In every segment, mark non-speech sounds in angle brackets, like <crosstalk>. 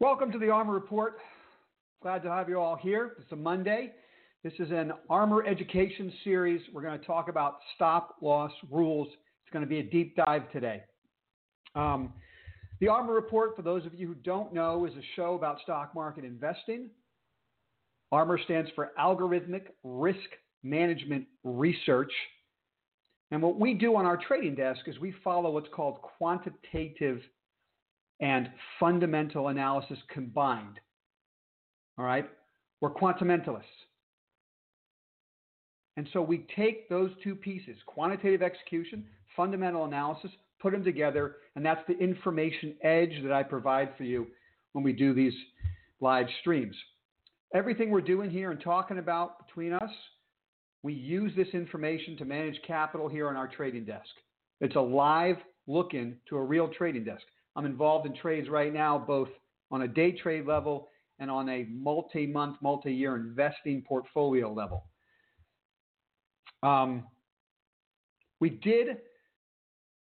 Welcome to the ARMR Report. Glad to have you all here. It's a Monday. This is an ARMR Education series. We're going to talk about stop loss rules. It's going to be a deep dive today. Um, the ARMR Report, for those of you who don't know, is a show about stock market investing. ARMR stands for Algorithmic Risk Management Research. And what we do on our trading desk is we follow what's called quantitative and fundamental analysis combined. All right? We're quantimentalists. And so we take those two pieces, quantitative execution, fundamental analysis, put them together, and that's the information edge that I provide for you when we do these live streams. Everything we're doing here and talking about between us, we use this information to manage capital here on our trading desk. It's a live look in to a real trading desk. I'm involved in trades right now, both on a day trade level and on a multi month, multi year investing portfolio level. Um, we did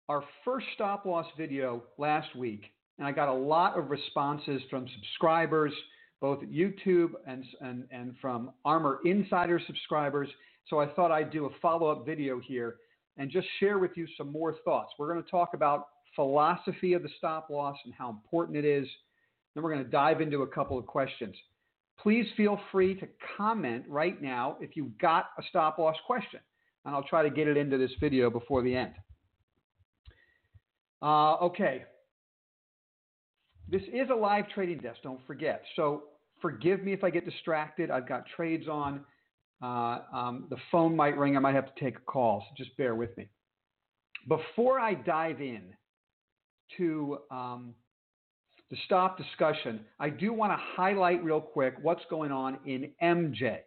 our first stop loss video last week, and I got a lot of responses from subscribers, both at YouTube and, and, and from ARMR Insider subscribers. So I thought I'd do a follow up video here and just share with you some more thoughts. We're going to talk about philosophy of the stop loss and how important it is. Then we're going to dive into a couple of questions. Please feel free to comment right now if you've got a stop loss question, and I'll try to get it into this video before the end. Uh, okay. This is a live trading desk, don't forget. So forgive me if I get distracted. I've got trades on. Uh, um, the phone might ring. I might have to take a call, so just bear with me. Before I dive in to um, the stop discussion, I do want to highlight real quick what's going on in MJ.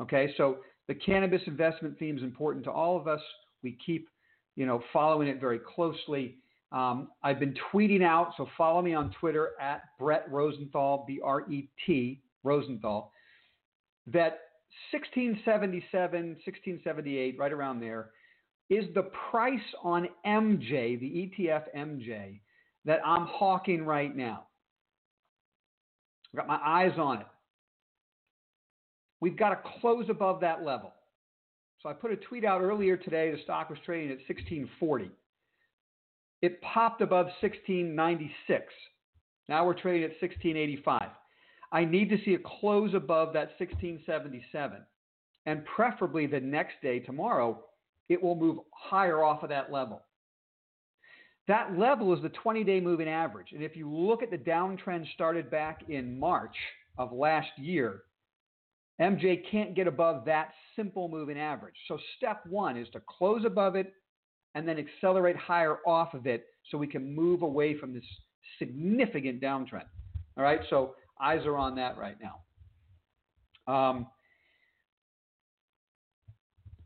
Okay, so the cannabis investment theme is important to all of us. We keep, you know, following it very closely. Um, I've been tweeting out, so follow me on Twitter at Bret Rosenthal, B R E T Rosenthal, that 1677, 1678, right around there, is the price on MJ, the ETF MJ, that I'm hawking right now. I've got my eyes on it. We've got to close above that level. So I put a tweet out earlier today. The stock was trading at 1640. It popped above 1696. Now we're trading at 1685. I need to see a close above that 1677. And preferably the next day, tomorrow, it will move higher off of that level. That level is the 20 day moving average. And if you look at the downtrend started back in March of last year, MJ can't get above that simple moving average. So, step one is to close above it and then accelerate higher off of it so we can move away from this significant downtrend. All right, so eyes are on that right now. Um,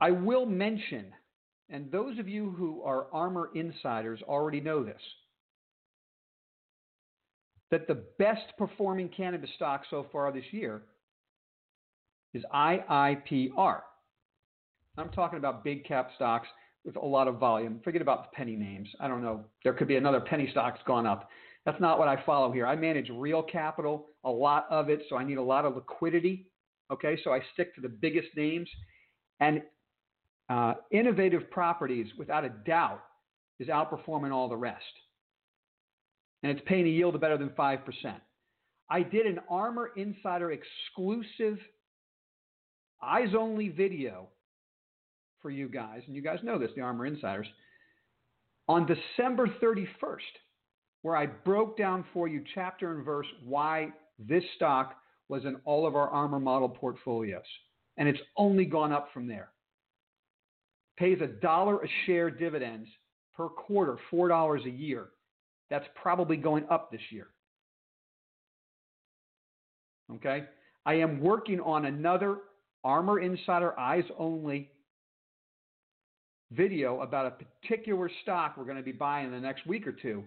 I will mention, and those of you who are ARMR insiders already know this, that the best performing cannabis stock so far this year is IIPR. I'm talking about big cap stocks with a lot of volume. Forget about the penny names. I don't know. There could be another penny stock's gone up. That's not what I follow here. I manage real capital, a lot of it, so I need a lot of liquidity. Okay, so I stick to the biggest names. And uh, innovative properties, without a doubt, is outperforming all the rest. And it's paying a yield of better than 5%. I did an ARMR Insider exclusive eyes only video for you guys, and you guys know this, the ARMR Insiders, on December 31st, where I broke down for you chapter and verse why this stock was in all of our ARMR model portfolios. And it's only gone up from there. Pays a dollar a share dividends per quarter, $4 a year. That's probably going up this year. Okay? I am working on another ARMR Insider Eyes Only video about a particular stock we're going to be buying in the next week or two.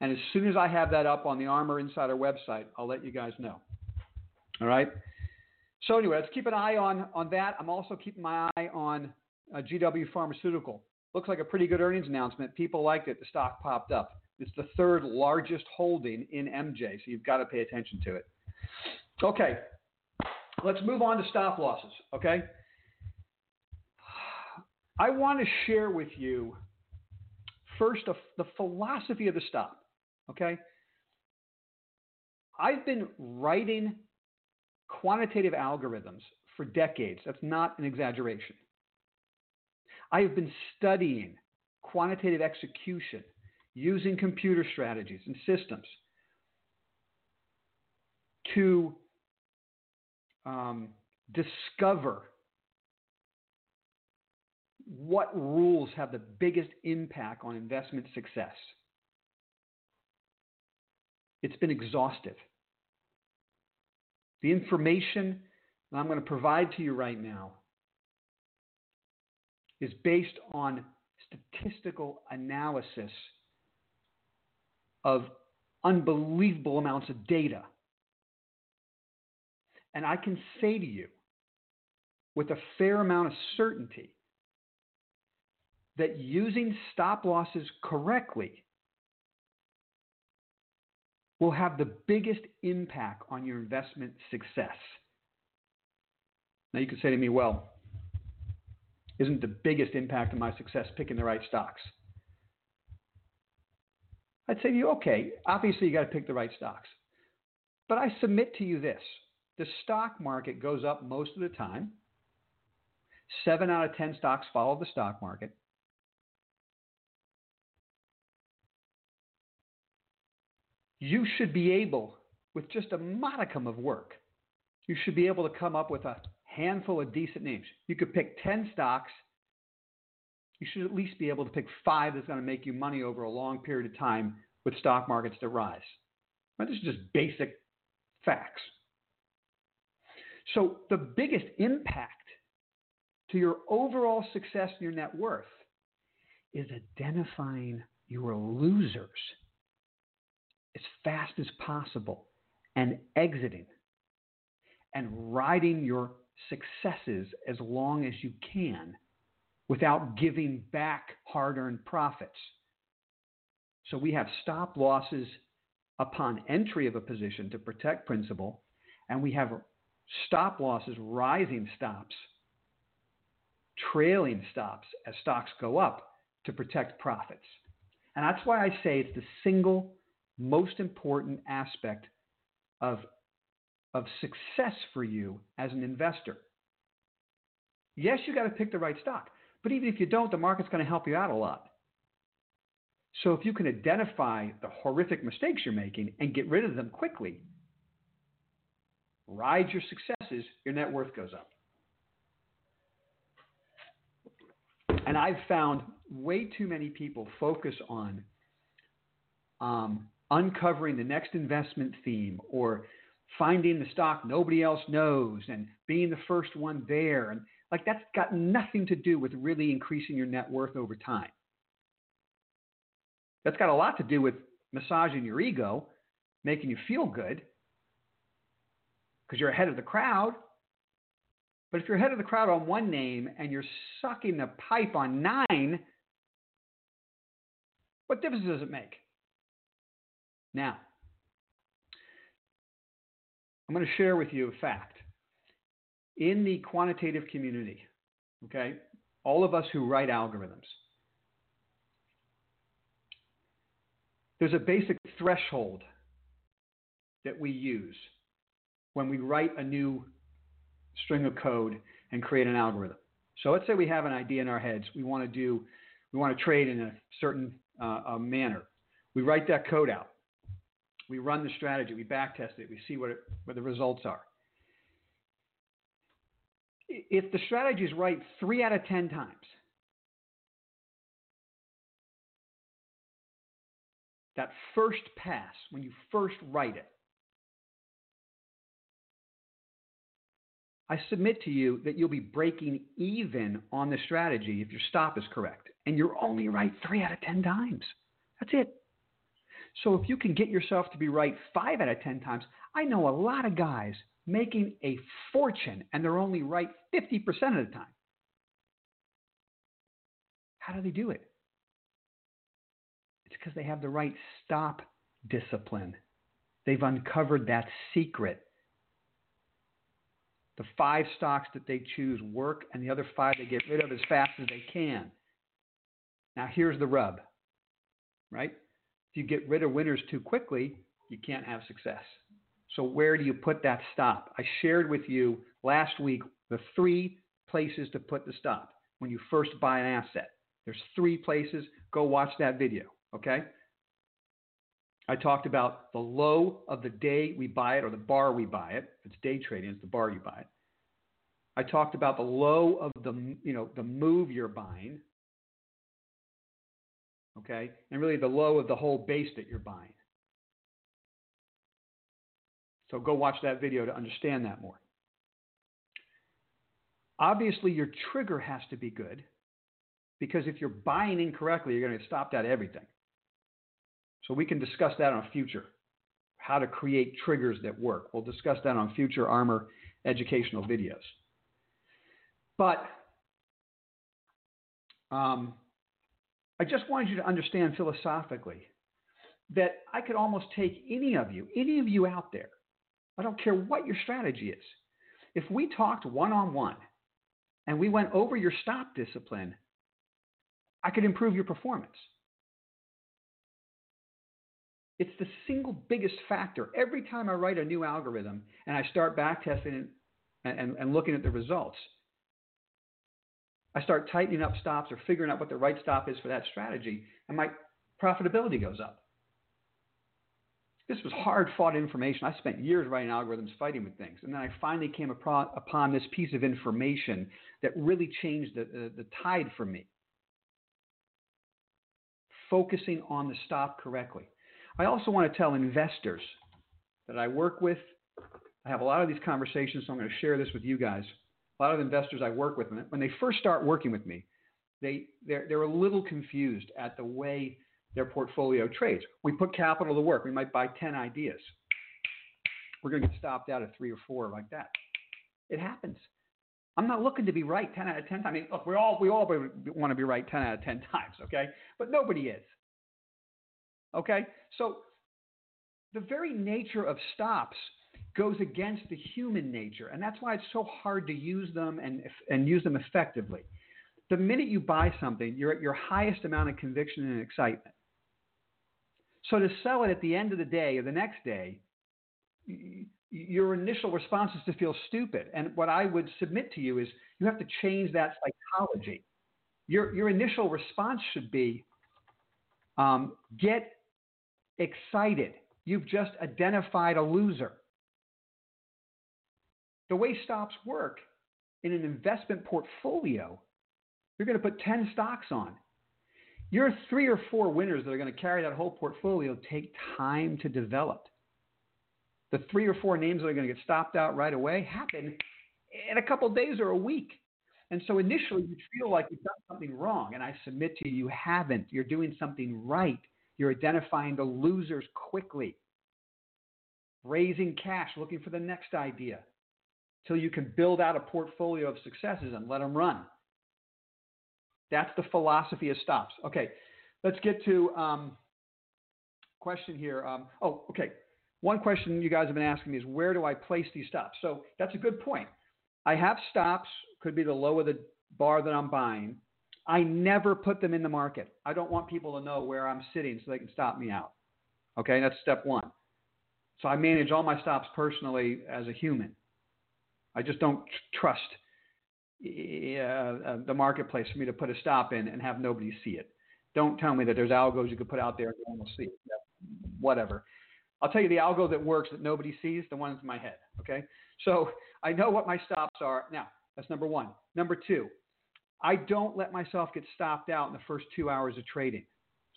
And as soon as I have that up on the ARMR Insider website, I'll let you guys know. All right? So, anyway, let's keep an eye on, on that. I'm also keeping my eye on uh, GW Pharmaceutical. Looks like a pretty good earnings announcement. People liked it. The stock popped up. It's the third largest holding in MJ, so you've got to pay attention to it. Okay, let's move on to stop losses. Okay, I want to share with you first a, the philosophy of the stop. Okay, I've been writing quantitative algorithms for decades. That's not an exaggeration. I have been studying quantitative execution using computer strategies and systems to um, discover what rules have the biggest impact on investment success. It's been exhaustive. The information that I'm going to provide to you right now is based on statistical analysis of unbelievable amounts of data. And I can say to you with a fair amount of certainty that using stop losses correctly will have the biggest impact on your investment success. Now, you could say to me, well, isn't the biggest impact on my success picking the right stocks? I'd say to you, okay, obviously you got to pick the right stocks. But I submit to you this the stock market goes up most of the time. Seven out of 10 stocks follow the stock market. You should be able, with just a modicum of work, you should be able to come up with a handful of decent names. You could pick 10 stocks. You should at least be able to pick five that's going to make you money over a long period of time with stock markets that rise. This is just basic facts. So, the biggest impact to your overall success and your net worth is identifying your losers as fast as possible and exiting and riding your successes as long as you can without giving back hard earned profits. So we have stop losses upon entry of a position to protect principal, and we have stop losses, rising stops, trailing stops as stocks go up to protect profits. And that's why I say it's the single most important aspect of of success for you as an investor. Yes, you got to pick the right stock, but even if you don't, the market's going to help you out a lot. So if you can identify the horrific mistakes you're making and get rid of them quickly, ride your successes, your net worth goes up. And I've found way too many people focus on um, uncovering the next investment theme or finding the stock nobody else knows and being the first one there. And like that's got nothing to do with really increasing your net worth over time. That's got a lot to do with massaging your ego, making you feel good because you're ahead of the crowd. But if you're ahead of the crowd on one name and you're sucking the pipe on nine, what difference does it make? Now, I'm going to share with you a fact. in the quantitative community, okay, all of us who write algorithms, there's a basic threshold that we use when we write a new string of code and create an algorithm. So let's say we have an idea in our heads. We want to do, we want to trade in a certain uh, manner. We write that code out. We run the strategy. We backtest it. We see what, it, what the results are. If the strategy is right three out of 10 times, that first pass, when you first write it, I submit to you that you'll be breaking even on the strategy if your stop is correct. And you're only right three out of 10 times. That's it. So if you can get yourself to be right five out of 10 times, I know a lot of guys making a fortune and they're only right 50% of the time. How do they do it? It's because they have the right stop discipline. They've uncovered that secret. The five stocks that they choose work, and the other five they get rid of as fast as they can. Now, here's the rub, right? If you get rid of winners too quickly, you can't have success. So, where do you put that stop? I shared with you last week the three places to put the stop when you first buy an asset. There's three places. Go watch that video, okay? I talked about the low of the day we buy it or the bar we buy it. If it's day trading, it's the bar you buy it. I talked about the low of the you know the move you're buying okay? And really the low of the whole base that you're buying. So go watch that video to understand that more. Obviously, your trigger has to be good because if you're buying incorrectly, you're going to stop at everything. So we can discuss that on future, how to create triggers that work. We'll discuss that on future ARMR educational videos. But um, I just wanted you to understand philosophically that I could almost take any of you, any of you out there, I don't care what your strategy is. If we talked one on one and we went over your stop discipline, I could improve your performance. It's the single biggest factor. Every time I write a new algorithm and I start backtesting and, and, and looking at the results, I start tightening up stops or figuring out what the right stop is for that strategy, and my profitability goes up. This was hard fought information. I spent years writing algorithms fighting with things. And then I finally came upon this piece of information that really changed the, the, the tide for me. Focusing on the stop correctly. I also want to tell investors that I work with, I have a lot of these conversations, so I'm going to share this with you guys a lot of investors I work with, when they first start working with me, they, they're, they're a little confused at the way their portfolio trades. We put capital to work. We might buy 10 ideas. We're going to get stopped out at three or four like that. It happens. I'm not looking to be right 10 out of 10 times. I mean, look, we all, we all want to be right 10 out of 10 <laughs> times, okay? But nobody is. Okay? So the very nature of stops goes against the human nature. And that's why it's so hard to use them and, and use them effectively. The minute you buy something, you're at your highest amount of conviction and excitement. So to sell it at the end of the day or the next day, your initial response is to feel stupid. And what I would submit to you is you have to change that psychology. Your, your initial response should be um, get excited. You've just identified a loser. The way stops work in an investment portfolio, you're going to put 10 stocks on. Your three or four winners that are going to carry that whole portfolio take time to develop. The three or four names that are going to get stopped out right away happen in a couple days or a week. And so initially you feel like you've done something wrong. And I submit to you, you haven't. You're doing something right. You're identifying the losers quickly, raising cash, looking for the next idea, till you can build out a portfolio of successes and let them run. That's the philosophy of stops. Okay, let's get to um, question here. Um, oh, okay. One question you guys have been asking me is where do I place these stops? So that's a good point. I have stops, could be the low of the bar that I'm buying. I never put them in the market. I don't want people to know where I'm sitting so they can stop me out. Okay, that's step one. So I manage all my stops personally as a human. I just don't trust uh, the marketplace for me to put a stop in and have nobody see it. Don't tell me that there's algos you could put out there and no one will see it. Whatever. I'll tell you the algo that works that nobody sees, the one's in my head. Okay. So I know what my stops are. Now, that's number one. Number two, I don't let myself get stopped out in the first two hours of trading.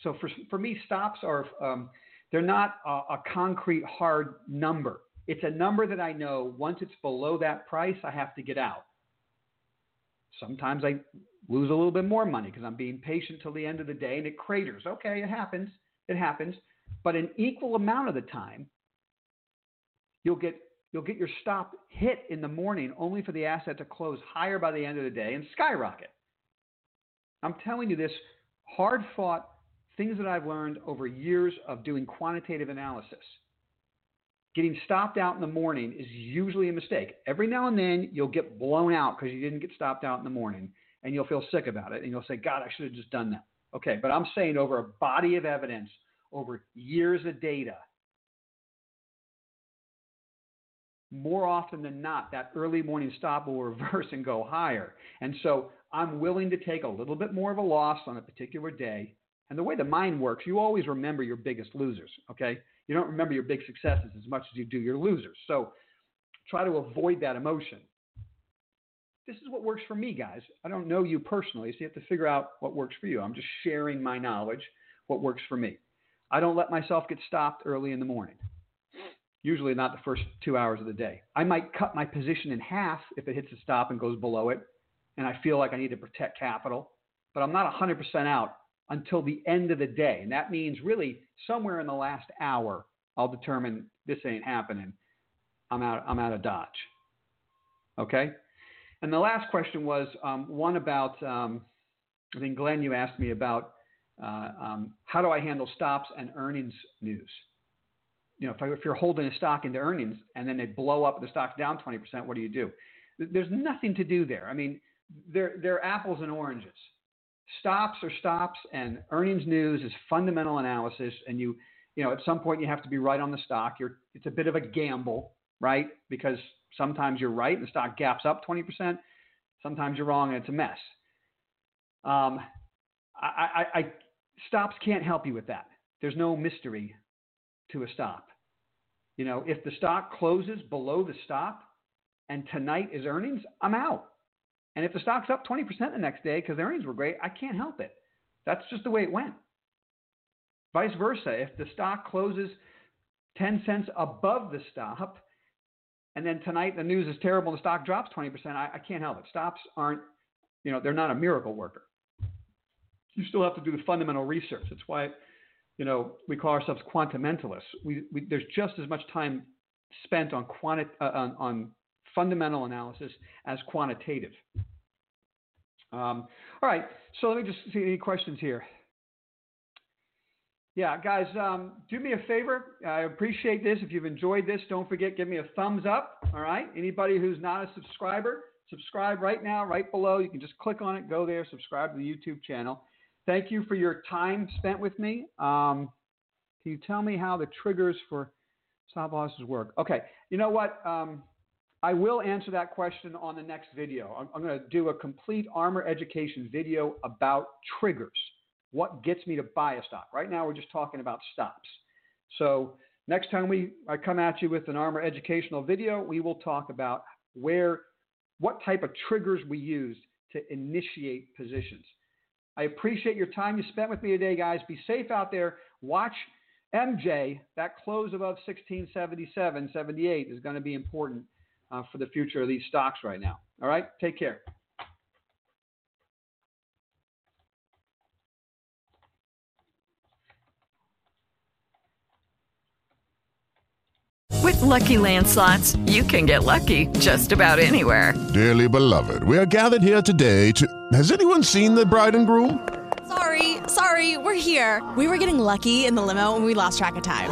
So for, for me, stops are, um, they're not a, a concrete hard number. It's a number that I know once it's below that price, I have to get out. Sometimes I lose a little bit more money because I'm being patient till the end of the day and it craters. Okay, it happens. It happens. But an equal amount of the time, you'll get you'll get your stop hit in the morning only for the asset to close higher by the end of the day and skyrocket. I'm telling you this hard fought things that I've learned over years of doing quantitative analysis. Getting stopped out in the morning is usually a mistake. Every now and then you'll get blown out because you didn't get stopped out in the morning and you'll feel sick about it and you'll say, God, I should have just done that. Okay, but I'm saying over a body of evidence, over years of data, more often than not, that early morning stop will <laughs> reverse and go higher. And so I'm willing to take a little bit more of a loss on a particular day. And the way the mind works, you always remember your biggest losers, okay? You don't remember your big successes as much as you do your losers. So try to avoid that emotion. This is what works for me, guys. I don't know you personally, so you have to figure out what works for you. I'm just sharing my knowledge, what works for me. I don't let myself get stopped early in the morning. Usually not the first two hours of the day. I might cut my position in half if it hits a stop and goes below it, and I feel like I need to protect capital, but I'm not 100% out until the end of the day. And that means really somewhere in the last hour, I'll determine this ain't happening. I'm out, I'm out of Dodge. Okay? And the last question was um, one about, um, I think, Glenn, you asked me about uh, um, how do I handle stops and earnings news? You know, if, I, if, you're holding a stock into earnings and then they blow up, the stock's down 20%, what do you do? There's nothing to do there. I mean, they're, they're apples and oranges stops are stops and earnings news is fundamental analysis and you you know at some point you have to be right on the stock. You're it's a bit of a gamble right? Because sometimes you're right and the stock gaps up 20% sometimes you're wrong and it's a mess. Um, I, I, I stops can't help you with that. There's no mystery to a stop. You know if the stock closes below the stop and tonight is earnings i'm out and if the stock's up 20% the next day because earnings were great, I can't help it. That's just the way it went. Vice versa, if the stock closes 10 cents above the stop, and then tonight the news is terrible the stock drops 20%, I, I can't help it. Stops aren't, you know, they're not a miracle worker. You still have to do the fundamental research. That's why, you know, we call ourselves quantimentalists. We, we, there's just as much time spent on, quanti- uh, on, on fundamental analysis as quantitative. Um, all right, so let me just see any questions here. Yeah, guys, um, do me a favor. I appreciate this. If you've enjoyed this, don't forget, give me a thumbs up. All right. Anybody who's not a subscriber, subscribe right now, right below. You can just click on it, go there, subscribe to the YouTube channel. Thank you for your time spent with me. Um, can you tell me how the triggers for stop losses work? Okay. You know what? Um, I will answer that question on the next video. I'm, I'm going to do a complete ARMR education video about triggers. What gets me to buy a stock? Right now, we're just talking about stops. So next time we I come at you with an ARMR educational video, we will talk about where, what type of triggers we use to initiate positions. I appreciate your time you spent with me today, guys. Be safe out there. Watch MJ. That close above 1677, 78 is going to be important uh, for the future of these stocks right now. All right, take care. With LuckyLand Slots, you can get lucky just about anywhere. Dearly beloved, we are gathered here today to. Has anyone seen the bride and groom? Sorry, sorry, we're here. We were getting lucky in the limo and we lost track of time.